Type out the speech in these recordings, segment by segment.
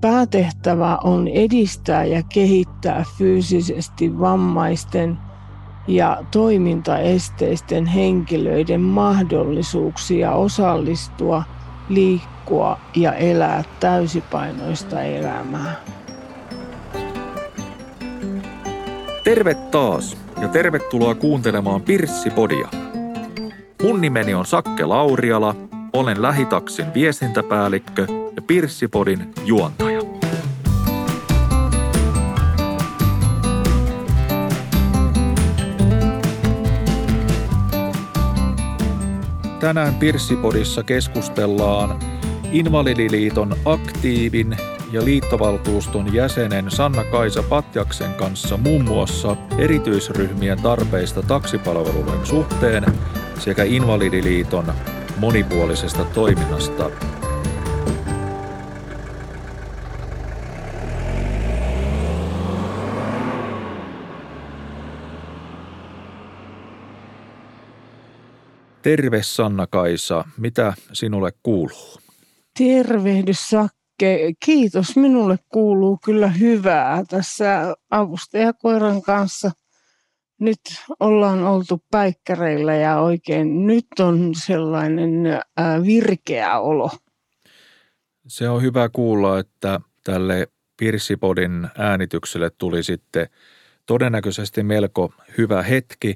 päätehtävä on edistää ja kehittää fyysisesti vammaisten ja toimintaesteisten henkilöiden mahdollisuuksia osallistua, liikkua ja elää täysipainoista elämää. Terve taas ja tervetuloa kuuntelemaan Pirssipodia. Mun nimeni on Sakke Lauriala, olen Lähitaksin viestintäpäällikkö ja Pirssipodin juontaja. Tänään Pirssipodissa keskustellaan Invalidiliiton aktiivin ja liittovaltuuston jäsenen Sanna-Kaisa Patjaksen kanssa muun muassa erityisryhmien tarpeista taksipalveluiden suhteen sekä Invalidiliiton monipuolisesta toiminnasta. Terve Sanna-Kaisa, mitä sinulle kuuluu? Tervehdys Sakke. Kiitos. Minulle kuuluu kyllä hyvää tässä avustajakoiran kanssa. Nyt ollaan oltu päikkäreillä ja oikein nyt on sellainen virkeä olo. Se on hyvä kuulla, että tälle Pirsipodin äänitykselle tuli sitten todennäköisesti melko hyvä hetki.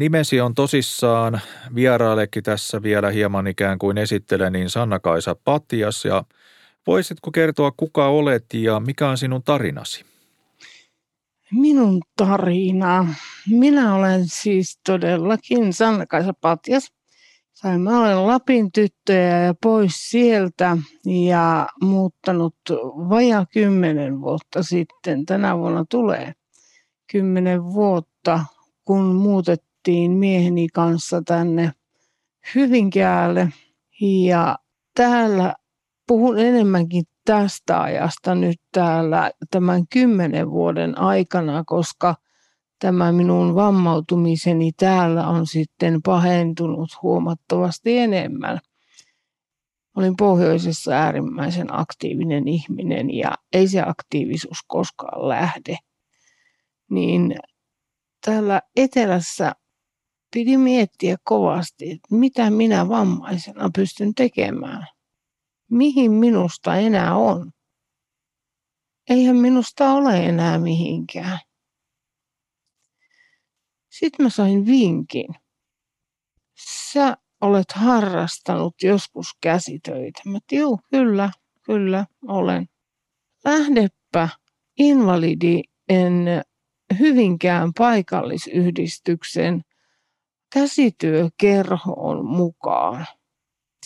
Nimesi on tosissaan, vieraillekin tässä vielä hieman ikään kuin esittelen, niin Sanna-Kaisa Patias ja voisitko kertoa kuka olet ja mikä on sinun tarinasi? Minun tarina. Minä olen siis todellakin Sanna-Kaisa Patias. Mä olen Lapin tyttöjä ja pois sieltä ja muuttanut vajaa kymmenen vuotta sitten. Tänä vuonna tulee kymmenen vuotta, kun muutettiin muutettiin mieheni kanssa tänne Hyvinkäälle ja täällä puhun enemmänkin tästä ajasta nyt täällä tämän kymmenen vuoden aikana, koska tämä minun vammautumiseni täällä on sitten pahentunut huomattavasti enemmän. Olin pohjoisessa äärimmäisen aktiivinen ihminen ja ei se aktiivisuus koskaan lähde. Niin täällä etelässä piti miettiä kovasti, että mitä minä vammaisena pystyn tekemään. Mihin minusta enää on? Eihän minusta ole enää mihinkään. Sitten mä sain vinkin. Sä olet harrastanut joskus käsitöitä. Mä juu, kyllä, kyllä, olen. Lähdepä invalidien Hyvinkään paikallisyhdistyksen käsityökerhoon mukaan.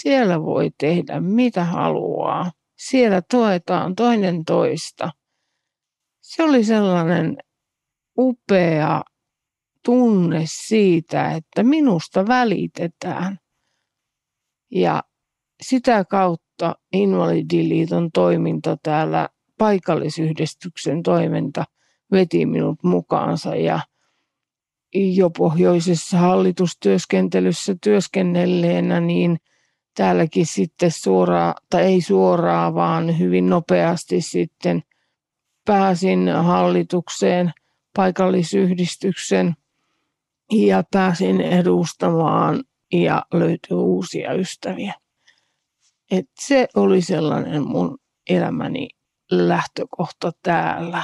Siellä voi tehdä mitä haluaa. Siellä tuetaan toinen toista. Se oli sellainen upea tunne siitä, että minusta välitetään. Ja sitä kautta Invalidiliiton toiminta täällä, paikallisyhdistyksen toiminta veti minut mukaansa ja – jo pohjoisessa hallitustyöskentelyssä työskennelleenä, niin täälläkin sitten suoraan, tai ei suoraan, vaan hyvin nopeasti sitten pääsin hallitukseen paikallisyhdistyksen ja pääsin edustamaan ja löytyi uusia ystäviä. Et se oli sellainen mun elämäni lähtökohta täällä.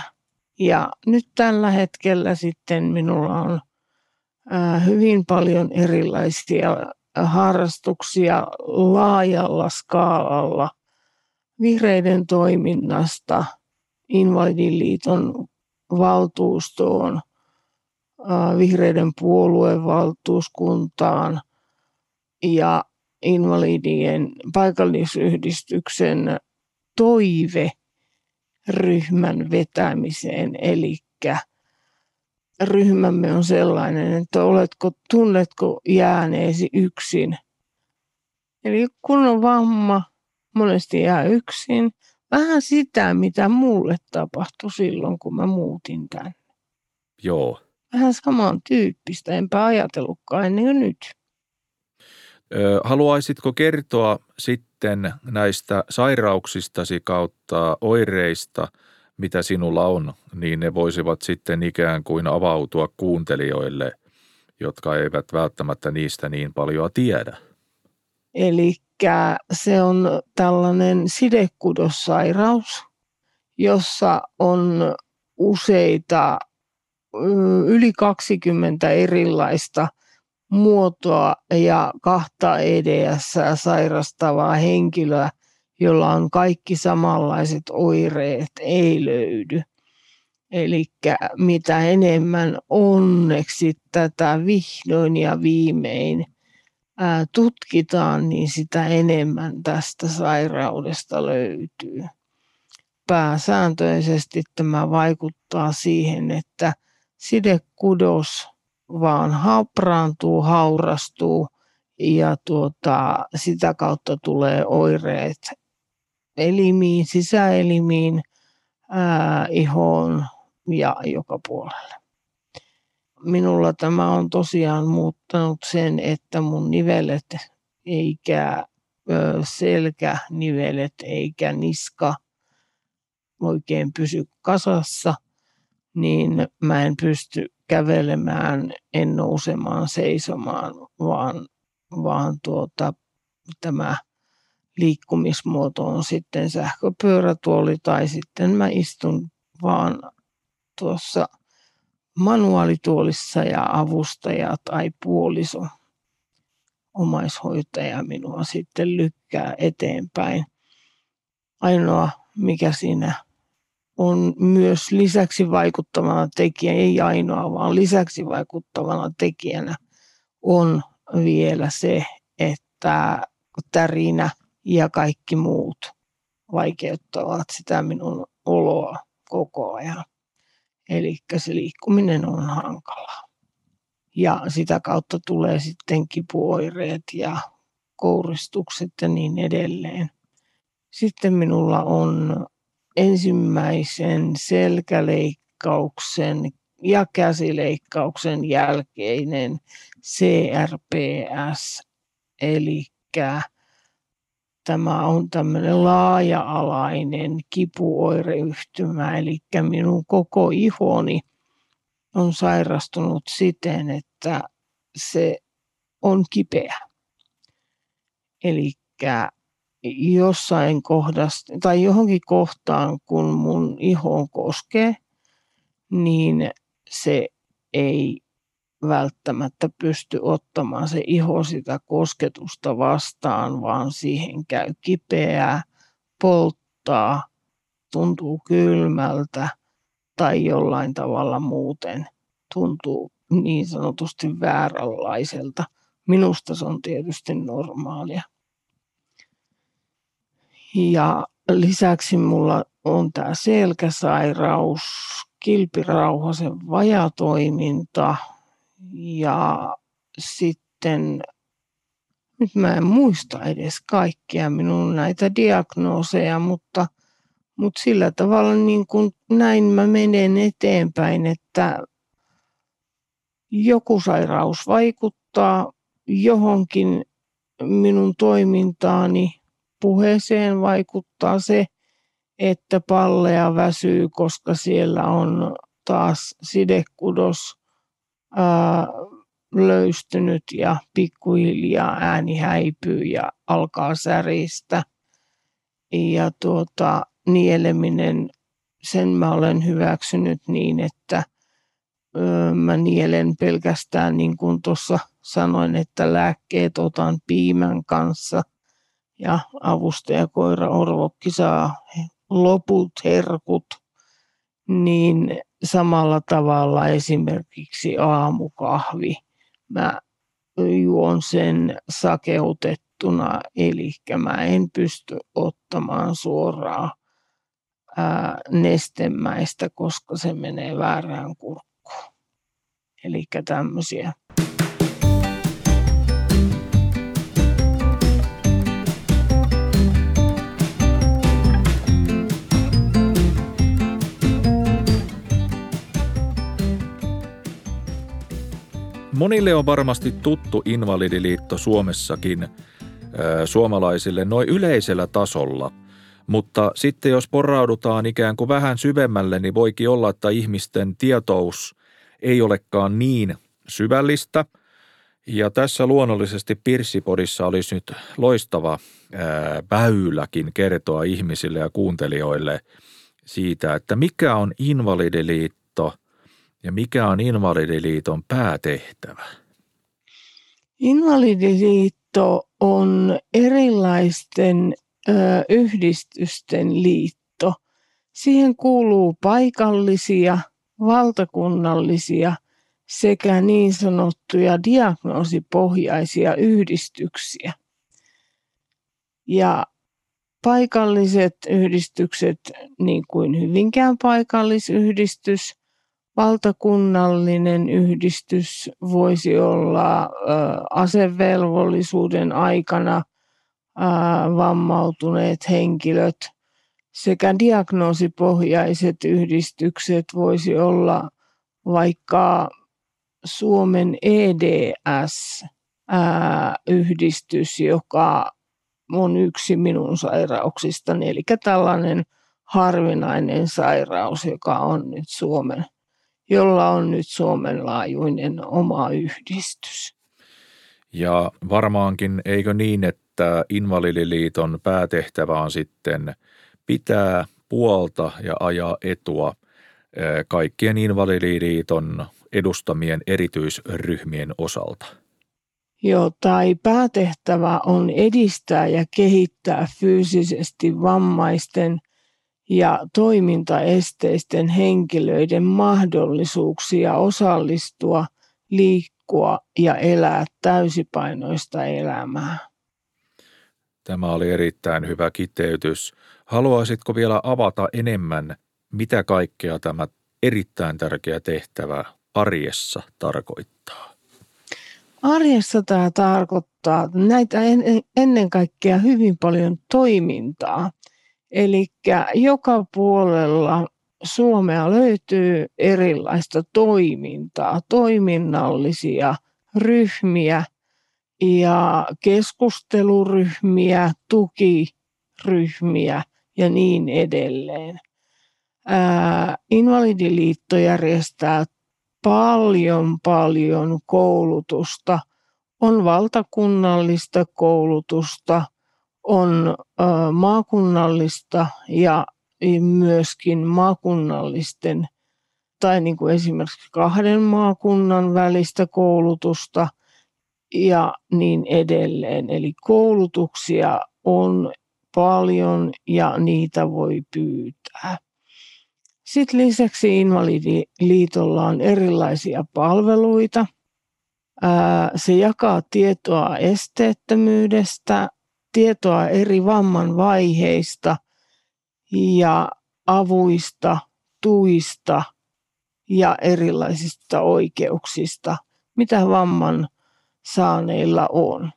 Ja nyt tällä hetkellä sitten minulla on hyvin paljon erilaisia harrastuksia laajalla skaalalla. Vihreiden toiminnasta Invalidiliiton valtuustoon, vihreiden puolueen valtuuskuntaan ja invalidien paikallisyhdistyksen toive-ryhmän vetämiseen, eli ryhmämme on sellainen, että oletko, tunnetko jääneesi yksin. Eli kun on vamma, monesti jää yksin. Vähän sitä, mitä mulle tapahtui silloin, kun mä muutin tänne. Joo. Vähän samantyyppistä, enpä ajatellutkaan ennen kuin nyt. Haluaisitko kertoa sitten näistä sairauksistasi kautta oireista, mitä sinulla on, niin ne voisivat sitten ikään kuin avautua kuuntelijoille, jotka eivät välttämättä niistä niin paljon tiedä? Eli se on tällainen sidekudossairaus, jossa on useita, yli 20 erilaista muotoa ja kahta EDS sairastavaa henkilöä, jolla on kaikki samanlaiset oireet, ei löydy. Eli mitä enemmän onneksi tätä vihdoin ja viimein tutkitaan, niin sitä enemmän tästä sairaudesta löytyy. Pääsääntöisesti tämä vaikuttaa siihen, että sidekudos vaan hapraantuu, haurastuu ja tuota, sitä kautta tulee oireet elimiin, sisäelimiin, ää, ihoon ja joka puolelle. Minulla tämä on tosiaan muuttanut sen, että mun nivelet eikä selkänivelet eikä niska oikein pysy kasassa, niin mä en pysty kävelemään, en nousemaan, seisomaan, vaan, vaan tuota, tämä liikkumismuoto on sitten sähköpyörätuoli tai sitten mä istun vaan tuossa manuaalituolissa ja avustaja tai puoliso omaishoitaja minua sitten lykkää eteenpäin. Ainoa, mikä siinä on myös lisäksi vaikuttavana tekijänä, ei ainoa, vaan lisäksi vaikuttavana tekijänä on vielä se, että tärinä ja kaikki muut vaikeuttavat sitä minun oloa koko ajan. Eli se liikkuminen on hankalaa. Ja sitä kautta tulee sitten kipuoireet ja kouristukset ja niin edelleen. Sitten minulla on ensimmäisen selkäleikkauksen ja käsileikkauksen jälkeinen CRPS, eli tämä on tämmöinen laaja-alainen kipuoireyhtymä, eli minun koko ihoni on sairastunut siten, että se on kipeä. Eli jossain kohdassa tai johonkin kohtaan, kun mun ihoon koskee, niin se ei välttämättä pysty ottamaan se iho sitä kosketusta vastaan, vaan siihen käy kipeää, polttaa, tuntuu kylmältä tai jollain tavalla muuten tuntuu niin sanotusti vääränlaiselta. Minusta se on tietysti normaalia. Ja lisäksi mulla on tämä selkäsairaus, kilpirauhasen vajatoiminta ja sitten nyt mä en muista edes kaikkia minun näitä diagnooseja, mutta, mutta sillä tavalla niin kuin näin mä menen eteenpäin, että joku sairaus vaikuttaa johonkin minun toimintaani puheeseen vaikuttaa se, että pallea väsyy, koska siellä on taas sidekudos löystynyt ja pikkuhiljaa ääni häipyy ja alkaa säristä. Ja tuota, nieleminen, sen mä olen hyväksynyt niin, että ö, mä nielen pelkästään niin kuin tuossa sanoin, että lääkkeet otan piimän kanssa – ja avustajakoira Orvokki saa loput herkut, niin samalla tavalla esimerkiksi aamukahvi. Mä juon sen sakeutettuna, eli mä en pysty ottamaan suoraan ää, nestemäistä, koska se menee väärään kurkkuun. Eli tämmöisiä Monille on varmasti tuttu Invalidiliitto Suomessakin suomalaisille noin yleisellä tasolla. Mutta sitten jos poraudutaan ikään kuin vähän syvemmälle, niin voikin olla, että ihmisten tietous ei olekaan niin syvällistä. Ja tässä luonnollisesti Pirssipodissa olisi nyt loistava väyläkin kertoa ihmisille ja kuuntelijoille siitä, että mikä on Invalidiliitto ja mikä on Invalidiliiton päätehtävä. Invalidiliitto on erilaisten ö, yhdistysten liitto. Siihen kuuluu paikallisia, valtakunnallisia sekä niin sanottuja diagnoosipohjaisia yhdistyksiä. Ja paikalliset yhdistykset, niin kuin Hyvinkään paikallisyhdistys, valtakunnallinen yhdistys voisi olla asevelvollisuuden aikana vammautuneet henkilöt sekä diagnoosipohjaiset yhdistykset voisi olla vaikka Suomen EDS-yhdistys, joka on yksi minun sairauksistani, eli tällainen harvinainen sairaus, joka on nyt Suomen jolla on nyt Suomen laajuinen oma yhdistys. Ja varmaankin eikö niin, että Invalidiliiton päätehtävä on sitten pitää puolta ja ajaa etua kaikkien Invalidiliiton edustamien erityisryhmien osalta? Joo, tai päätehtävä on edistää ja kehittää fyysisesti vammaisten – ja toimintaesteisten henkilöiden mahdollisuuksia osallistua, liikkua ja elää täysipainoista elämää. Tämä oli erittäin hyvä kiteytys. Haluaisitko vielä avata enemmän, mitä kaikkea tämä erittäin tärkeä tehtävä arjessa tarkoittaa? Arjessa tämä tarkoittaa näitä ennen kaikkea hyvin paljon toimintaa. Eli joka puolella Suomea löytyy erilaista toimintaa, toiminnallisia ryhmiä ja keskusteluryhmiä, tukiryhmiä ja niin edelleen. Ää, Invalidiliitto järjestää paljon paljon koulutusta. On valtakunnallista koulutusta – on maakunnallista ja myöskin maakunnallisten tai niin kuin esimerkiksi kahden maakunnan välistä koulutusta ja niin edelleen. Eli koulutuksia on paljon ja niitä voi pyytää. Sitten lisäksi Invalidiliitolla on erilaisia palveluita. Se jakaa tietoa esteettömyydestä tietoa eri vamman vaiheista ja avuista, tuista ja erilaisista oikeuksista, mitä vamman saaneilla on.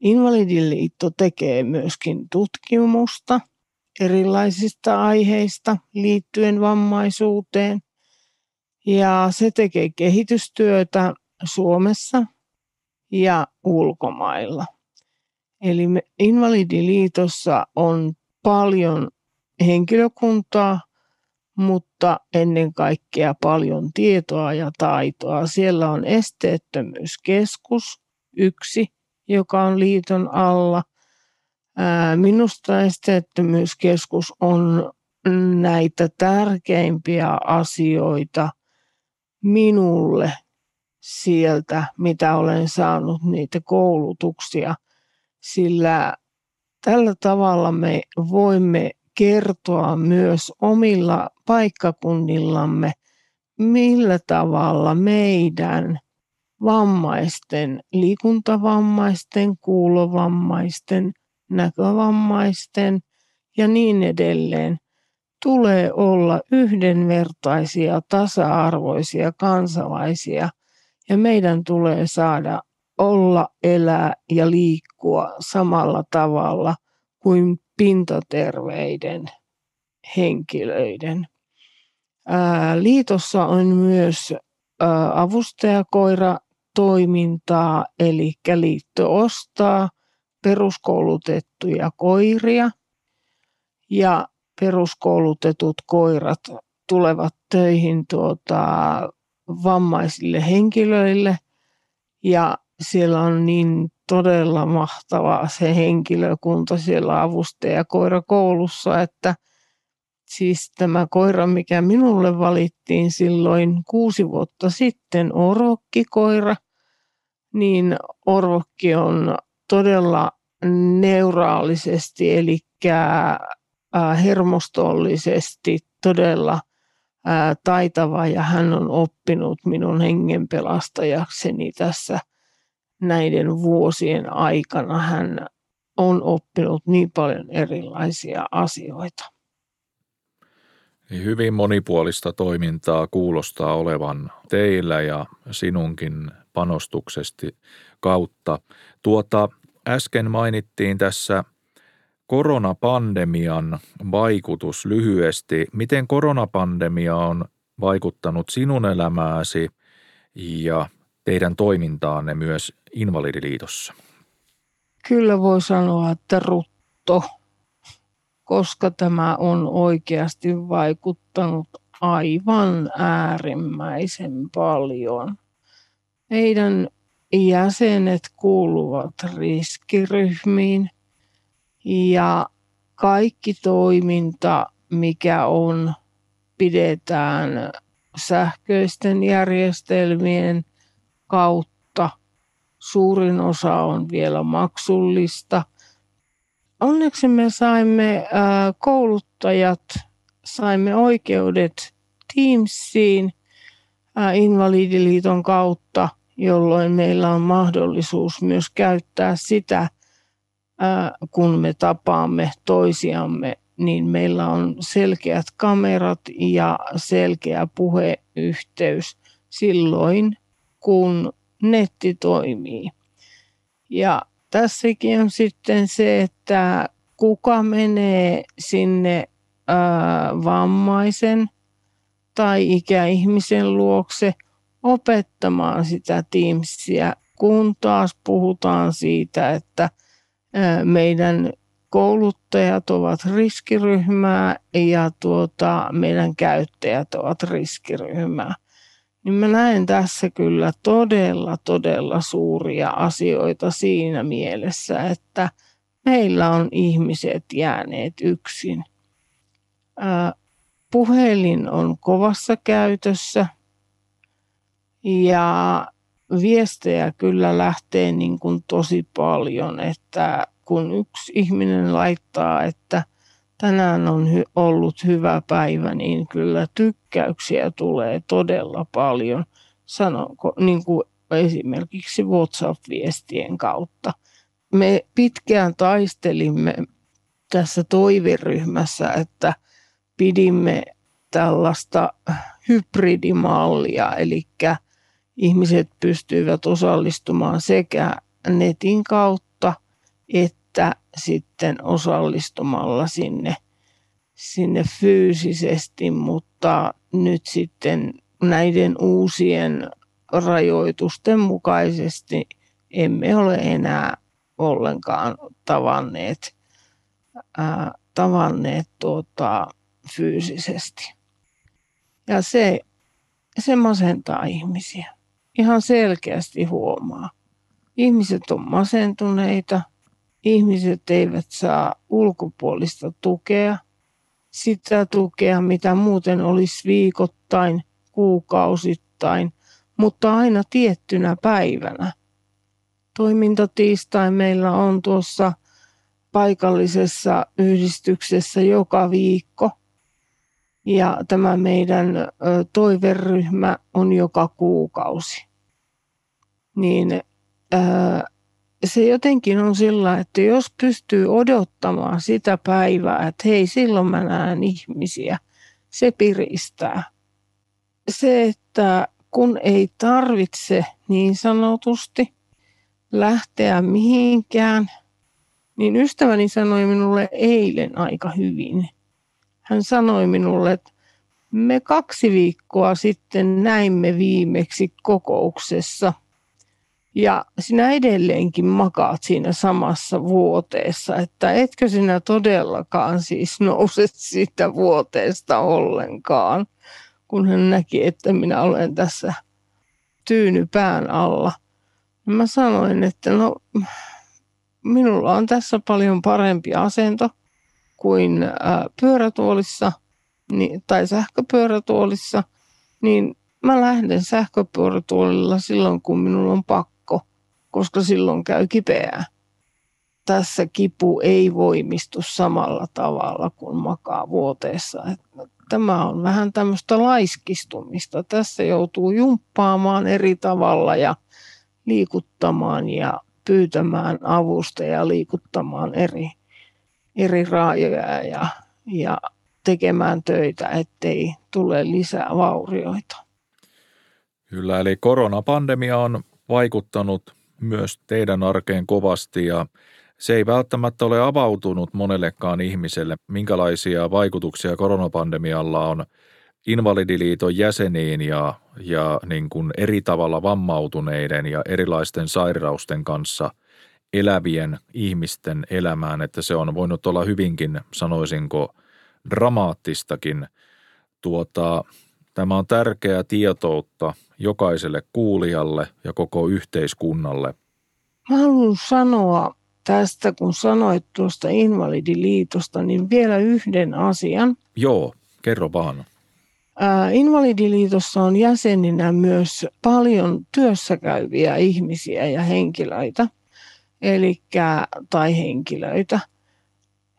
Invalidiliitto tekee myöskin tutkimusta erilaisista aiheista liittyen vammaisuuteen ja se tekee kehitystyötä Suomessa ja ulkomailla. Eli me Invalidiliitossa on paljon henkilökuntaa, mutta ennen kaikkea paljon tietoa ja taitoa. Siellä on esteettömyyskeskus, yksi, joka on liiton alla. Minusta esteettömyyskeskus on näitä tärkeimpiä asioita minulle sieltä, mitä olen saanut niitä koulutuksia – sillä tällä tavalla me voimme kertoa myös omilla paikkakunnillamme, millä tavalla meidän vammaisten, liikuntavammaisten, kuulovammaisten, näkövammaisten ja niin edelleen tulee olla yhdenvertaisia, tasa-arvoisia kansalaisia. Ja meidän tulee saada olla, elää ja liikkua samalla tavalla kuin pintaterveiden henkilöiden. Ää, liitossa on myös avustajakoira toimintaa, eli liitto ostaa peruskoulutettuja koiria ja peruskoulutetut koirat tulevat töihin tuota, vammaisille henkilöille ja siellä on niin todella mahtava se henkilökunta siellä avustajakoirakoulussa, että siis tämä koira, mikä minulle valittiin silloin kuusi vuotta sitten, Orokki-koira, niin Orokki on todella neuraalisesti, eli hermostollisesti todella taitava ja hän on oppinut minun hengenpelastajakseni tässä näiden vuosien aikana. Hän on oppinut niin paljon erilaisia asioita. Hyvin monipuolista toimintaa kuulostaa olevan teillä ja sinunkin panostuksesti kautta. Tuota, äsken mainittiin tässä koronapandemian vaikutus lyhyesti. Miten koronapandemia on vaikuttanut sinun elämääsi ja teidän toimintaanne myös Invalidiliitossa? Kyllä voi sanoa, että rutto, koska tämä on oikeasti vaikuttanut aivan äärimmäisen paljon. Meidän jäsenet kuuluvat riskiryhmiin ja kaikki toiminta, mikä on, pidetään sähköisten järjestelmien kautta. Suurin osa on vielä maksullista. Onneksi me saimme kouluttajat, saimme oikeudet Teamsiin Invalidiliiton kautta – jolloin meillä on mahdollisuus myös käyttää sitä, kun me tapaamme toisiamme, niin meillä on selkeät kamerat ja selkeä puheyhteys silloin, kun netti toimii. Ja tässäkin on sitten se, että kuka menee sinne vammaisen tai ikäihmisen luokse – opettamaan sitä Teamsia, kun taas puhutaan siitä, että meidän kouluttajat ovat riskiryhmää ja tuota, meidän käyttäjät ovat riskiryhmää. Niin mä näen tässä kyllä todella, todella suuria asioita siinä mielessä, että meillä on ihmiset jääneet yksin. puhelin on kovassa käytössä – ja viestejä kyllä lähtee niin kuin tosi paljon, että kun yksi ihminen laittaa, että tänään on hy- ollut hyvä päivä, niin kyllä tykkäyksiä tulee todella paljon, sanonko, niin kuin esimerkiksi WhatsApp-viestien kautta. Me pitkään taistelimme tässä toiveryhmässä, että pidimme tällaista hybridimallia, eli ihmiset pystyivät osallistumaan sekä netin kautta että sitten osallistumalla sinne, sinne fyysisesti, mutta nyt sitten näiden uusien rajoitusten mukaisesti emme ole enää ollenkaan tavanneet, ää, tavanneet tuota, fyysisesti. Ja se, se masentaa ihmisiä ihan selkeästi huomaa. Ihmiset on masentuneita, ihmiset eivät saa ulkopuolista tukea, sitä tukea, mitä muuten olisi viikoittain, kuukausittain, mutta aina tiettynä päivänä. Toimintatiistain meillä on tuossa paikallisessa yhdistyksessä joka viikko. Ja tämä meidän toiveryhmä on joka kuukausi niin se jotenkin on sillä, että jos pystyy odottamaan sitä päivää, että hei, silloin mä näen ihmisiä, se piristää. Se, että kun ei tarvitse niin sanotusti lähteä mihinkään, niin ystäväni sanoi minulle eilen aika hyvin. Hän sanoi minulle, että Me kaksi viikkoa sitten näimme viimeksi kokouksessa ja sinä edelleenkin makaat siinä samassa vuoteessa, että etkö sinä todellakaan siis nouse siitä vuoteesta ollenkaan, kun hän näki, että minä olen tässä tyyny pään alla. Mä sanoin, että no minulla on tässä paljon parempi asento kuin pyörätuolissa niin, tai sähköpyörätuolissa, niin mä lähden sähköpyörätuolilla silloin, kun minulla on pakko, koska silloin käy kipeää. Tässä kipu ei voimistu samalla tavalla kuin makaa vuoteessa. Tämä on vähän tämmöistä laiskistumista. Tässä joutuu jumppaamaan eri tavalla ja liikuttamaan ja pyytämään avusta ja liikuttamaan eri, eri raajoja ja, ja tekemään töitä, ettei tule lisää vaurioita. Kyllä, eli koronapandemia on vaikuttanut myös teidän arkeen kovasti ja se ei välttämättä ole avautunut monellekaan ihmiselle, minkälaisia vaikutuksia koronapandemialla on Invalidiliiton jäseniin ja, ja niin kuin eri tavalla vammautuneiden ja erilaisten sairausten kanssa elävien ihmisten elämään, että se on voinut olla hyvinkin, sanoisinko, dramaattistakin. Tuota, tämä on tärkeää tietoutta jokaiselle kuulijalle ja koko yhteiskunnalle. Mä haluan sanoa tästä, kun sanoit tuosta Invalidiliitosta, niin vielä yhden asian. Joo, kerro vaan. Invalidiliitossa on jäseninä myös paljon työssäkäyviä ihmisiä ja henkilöitä, eli tai henkilöitä.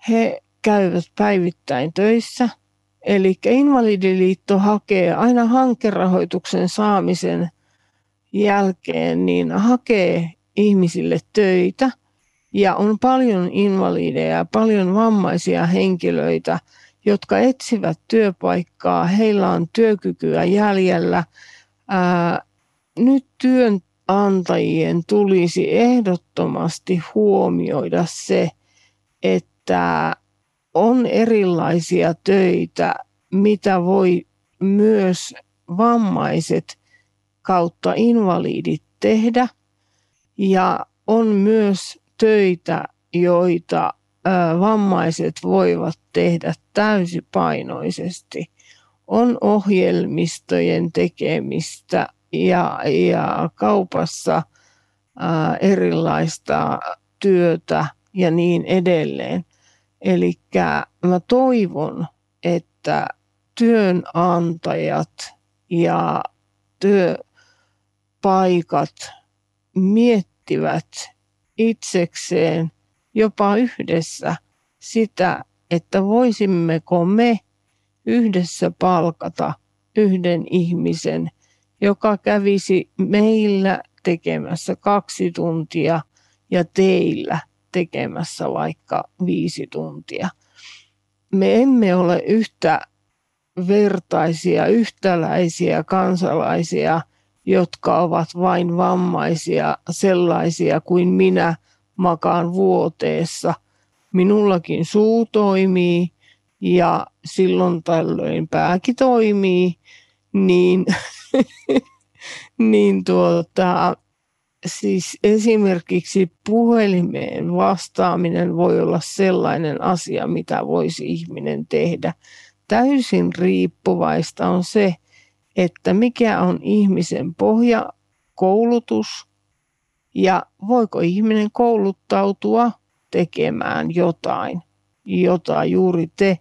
He käyvät päivittäin töissä, eli Invalidiliitto hakee aina hankerahoituksen saamisen jälkeen, niin hakee ihmisille töitä ja on paljon invalideja, paljon vammaisia henkilöitä – jotka etsivät työpaikkaa, heillä on työkykyä jäljellä. Ää, nyt työnantajien tulisi ehdottomasti huomioida se, että on erilaisia töitä, mitä voi myös vammaiset kautta invalidit tehdä. Ja on myös töitä, joita vammaiset voivat tehdä täysipainoisesti. On ohjelmistojen tekemistä ja, ja kaupassa erilaista työtä ja niin edelleen. Eli mä toivon, että työnantajat ja työpaikat miettivät itsekseen – jopa yhdessä sitä, että voisimmeko me yhdessä palkata yhden ihmisen, joka kävisi meillä tekemässä kaksi tuntia ja teillä tekemässä vaikka viisi tuntia. Me emme ole yhtä vertaisia, yhtäläisiä kansalaisia, jotka ovat vain vammaisia, sellaisia kuin minä – makaan vuoteessa. Minullakin suu toimii ja silloin tällöin pääkin toimii, niin, niin tuota, siis esimerkiksi puhelimeen vastaaminen voi olla sellainen asia, mitä voisi ihminen tehdä. Täysin riippuvaista on se, että mikä on ihmisen pohjakoulutus – ja voiko ihminen kouluttautua tekemään jotain, jota juuri te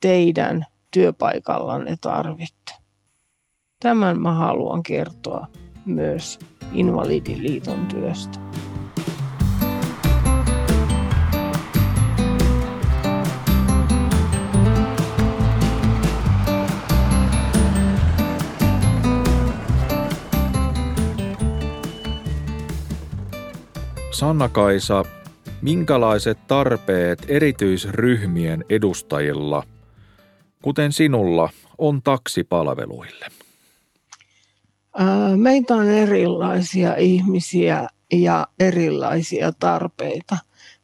teidän työpaikallanne tarvitte. Tämän mä haluan kertoa myös Invalidiliiton työstä. Sanna-Kaisa, minkälaiset tarpeet erityisryhmien edustajilla, kuten sinulla, on taksipalveluille? Meitä on erilaisia ihmisiä ja erilaisia tarpeita.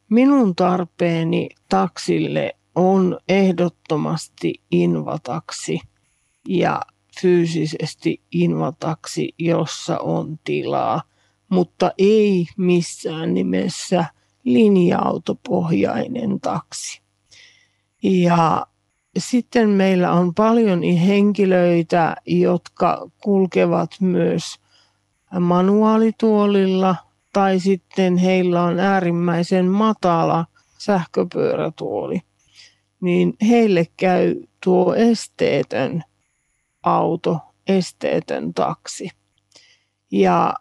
Minun tarpeeni taksille on ehdottomasti invataksi. ja fyysisesti invataksi, jossa on tilaa, mutta ei missään nimessä linja-autopohjainen taksi. Ja sitten meillä on paljon henkilöitä, jotka kulkevat myös manuaalituolilla tai sitten heillä on äärimmäisen matala sähköpyörätuoli. Niin heille käy tuo esteetön auto, esteetön taksi. Ja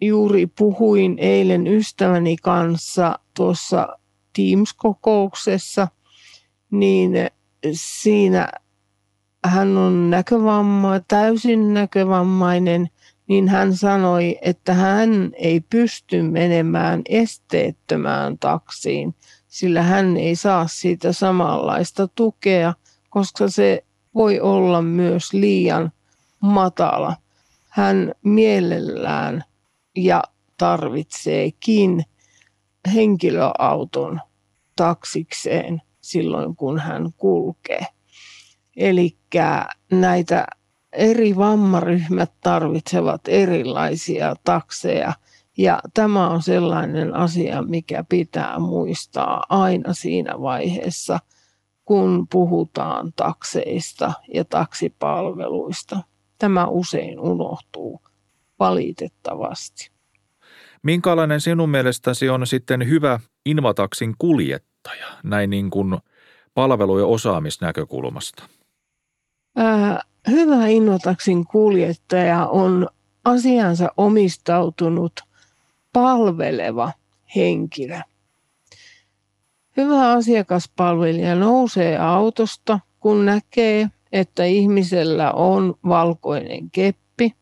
juuri puhuin eilen ystäväni kanssa tuossa Teams-kokouksessa, niin siinä hän on näkövamma, täysin näkövammainen, niin hän sanoi, että hän ei pysty menemään esteettömään taksiin, sillä hän ei saa siitä samanlaista tukea, koska se voi olla myös liian matala. Hän mielellään ja tarvitseekin henkilöauton taksikseen silloin, kun hän kulkee. Eli näitä eri vammaryhmät tarvitsevat erilaisia takseja ja tämä on sellainen asia, mikä pitää muistaa aina siinä vaiheessa, kun puhutaan takseista ja taksipalveluista. Tämä usein unohtuu valitettavasti. Minkälainen sinun mielestäsi on sitten hyvä Invataksin kuljettaja, näin niin kuin palvelu- ja osaamisnäkökulmasta? Ää, hyvä Invataksin kuljettaja on asiansa omistautunut palveleva henkilö. Hyvä asiakaspalvelija nousee autosta, kun näkee, että ihmisellä on valkoinen keppi,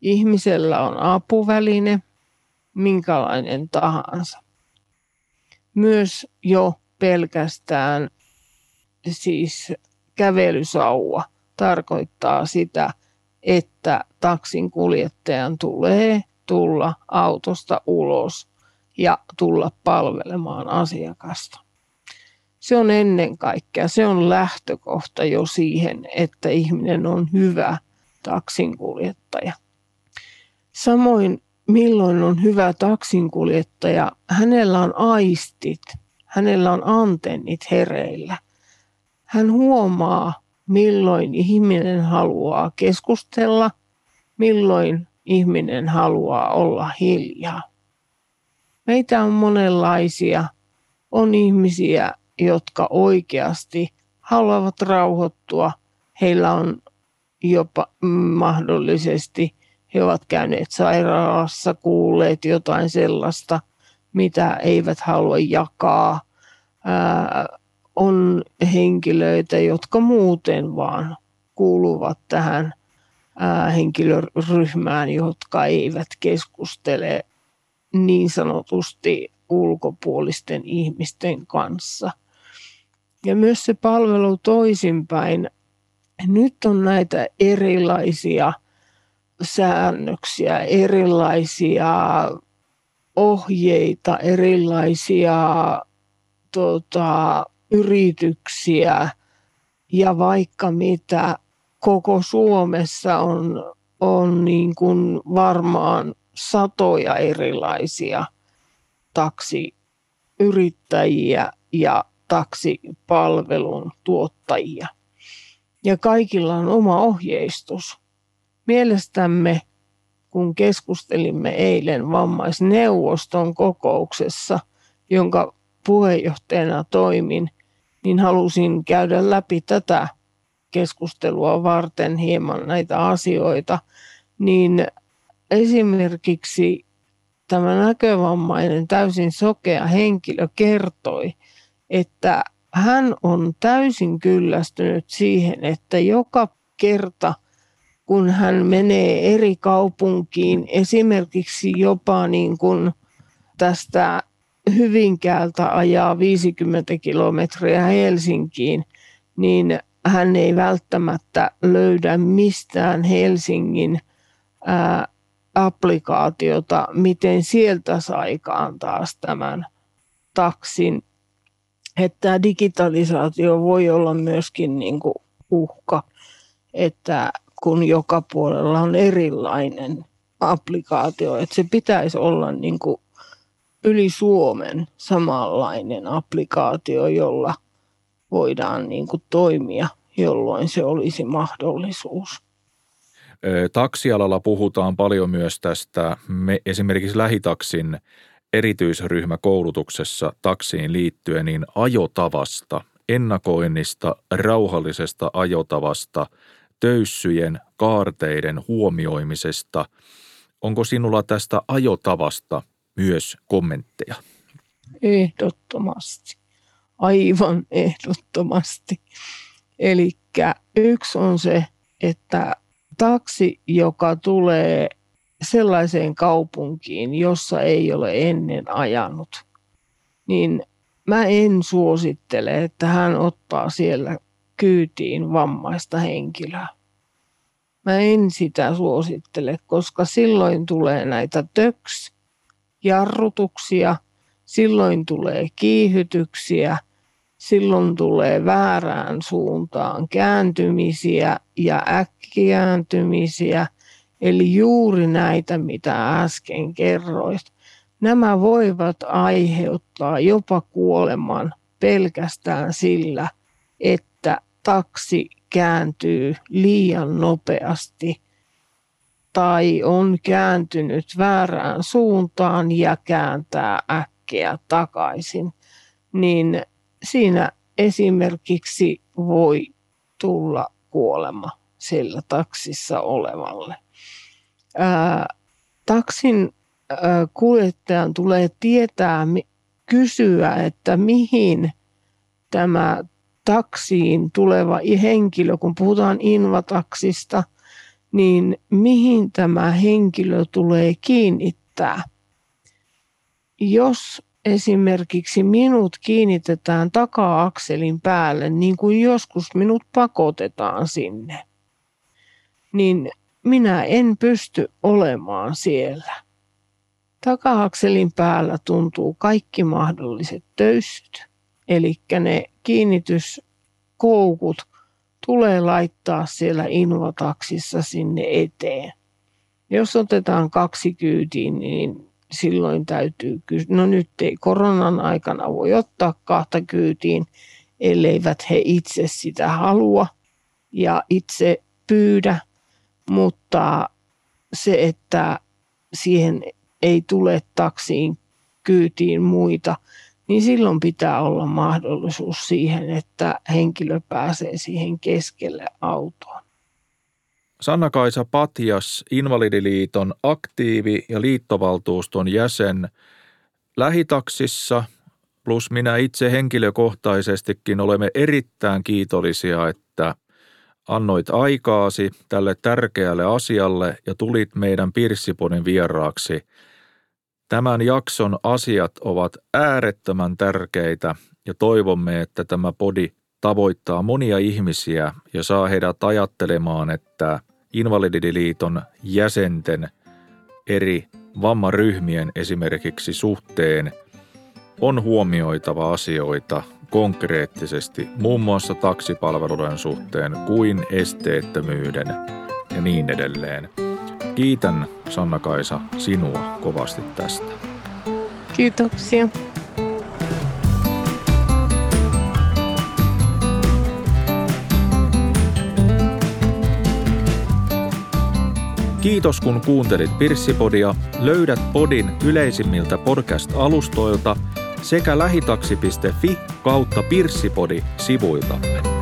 ihmisellä on apuväline, minkälainen tahansa. Myös jo pelkästään siis kävelysauva tarkoittaa sitä, että taksin kuljettajan tulee tulla autosta ulos ja tulla palvelemaan asiakasta. Se on ennen kaikkea, se on lähtökohta jo siihen, että ihminen on hyvä taksinkuljettaja. Samoin milloin on hyvä taksinkuljettaja, hänellä on aistit, hänellä on antennit hereillä. Hän huomaa, milloin ihminen haluaa keskustella, milloin ihminen haluaa olla hiljaa. Meitä on monenlaisia. On ihmisiä, jotka oikeasti haluavat rauhoittua. Heillä on jopa mahdollisesti, he ovat käyneet sairaalassa, kuulleet jotain sellaista, mitä eivät halua jakaa. Ää, on henkilöitä, jotka muuten vaan kuuluvat tähän henkilöryhmään, jotka eivät keskustele niin sanotusti ulkopuolisten ihmisten kanssa. Ja myös se palvelu toisinpäin. Nyt on näitä erilaisia säännöksiä, erilaisia ohjeita, erilaisia tota, yrityksiä ja vaikka mitä koko Suomessa on, on niin kuin varmaan satoja erilaisia taksiyrittäjiä ja taksipalvelun tuottajia. Ja kaikilla on oma ohjeistus. Mielestämme, kun keskustelimme eilen vammaisneuvoston kokouksessa, jonka puheenjohtajana toimin, niin halusin käydä läpi tätä keskustelua varten hieman näitä asioita, niin esimerkiksi tämä näkövammainen täysin sokea henkilö kertoi, että hän on täysin kyllästynyt siihen, että joka kerta kun hän menee eri kaupunkiin, esimerkiksi jopa niin kuin tästä Hyvinkäältä ajaa 50 kilometriä Helsinkiin, niin hän ei välttämättä löydä mistään Helsingin ää, applikaatiota, miten sieltä saikaan taas tämän taksin. Että digitalisaatio voi olla myöskin niin kuin uhka. että kun joka puolella on erilainen applikaatio, että se pitäisi olla niin kuin yli Suomen samanlainen applikaatio, jolla voidaan niin kuin toimia, jolloin se olisi mahdollisuus. Taksialalla puhutaan paljon myös tästä me, esimerkiksi lähitaksin erityisryhmäkoulutuksessa taksiin liittyen niin ajotavasta, ennakoinnista, rauhallisesta ajotavasta, töyssyjen, kaarteiden huomioimisesta. Onko sinulla tästä ajotavasta myös kommentteja? Ehdottomasti. Aivan ehdottomasti. Eli yksi on se, että taksi, joka tulee sellaiseen kaupunkiin, jossa ei ole ennen ajanut, niin mä en suosittele, että hän ottaa siellä kyytiin vammaista henkilöä. Mä en sitä suosittele, koska silloin tulee näitä töks, jarrutuksia, silloin tulee kiihytyksiä, silloin tulee väärään suuntaan kääntymisiä ja äkkikääntymisiä, eli juuri näitä, mitä äsken kerroit. Nämä voivat aiheuttaa jopa kuoleman pelkästään sillä, että taksi kääntyy liian nopeasti tai on kääntynyt väärään suuntaan ja kääntää äkkiä takaisin, niin siinä esimerkiksi voi tulla kuolema sillä taksissa olevalle. Ää, taksin ää, kuljettajan tulee tietää, kysyä, että mihin tämä taksiin tuleva henkilö, kun puhutaan invataksista, niin mihin tämä henkilö tulee kiinnittää. Jos esimerkiksi minut kiinnitetään taka-akselin päälle, niin kuin joskus minut pakotetaan sinne, niin minä en pysty olemaan siellä. Taka-akselin päällä tuntuu kaikki mahdolliset töyssyt, eli ne kiinnityskoukut tulee laittaa siellä invataksissa sinne eteen. Jos otetaan kaksi kyytiin, niin silloin täytyy. No nyt ei koronan aikana voi ottaa kahta kyytiin, elleivät he itse sitä halua ja itse pyydä, mutta se, että siihen ei tule taksiin kyytiin muita, niin silloin pitää olla mahdollisuus siihen, että henkilö pääsee siihen keskelle autoon. Sanna-Kaisa Patjas, Invalidiliiton aktiivi- ja liittovaltuuston jäsen lähitaksissa, plus minä itse henkilökohtaisestikin olemme erittäin kiitollisia, että annoit aikaasi tälle tärkeälle asialle ja tulit meidän Pirssiponin vieraaksi. Tämän jakson asiat ovat äärettömän tärkeitä ja toivomme, että tämä podi tavoittaa monia ihmisiä ja saa heidät ajattelemaan, että Invalidiliiton jäsenten eri vammaryhmien esimerkiksi suhteen on huomioitava asioita konkreettisesti muun muassa taksipalveluiden suhteen kuin esteettömyyden ja niin edelleen. Kiitän Sanna-Kaisa sinua kovasti tästä. Kiitoksia. Kiitos kun kuuntelit Pirssipodia. Löydät podin yleisimmiltä podcast-alustoilta sekä lähitaksi.fi kautta Pirssipodi sivuiltamme.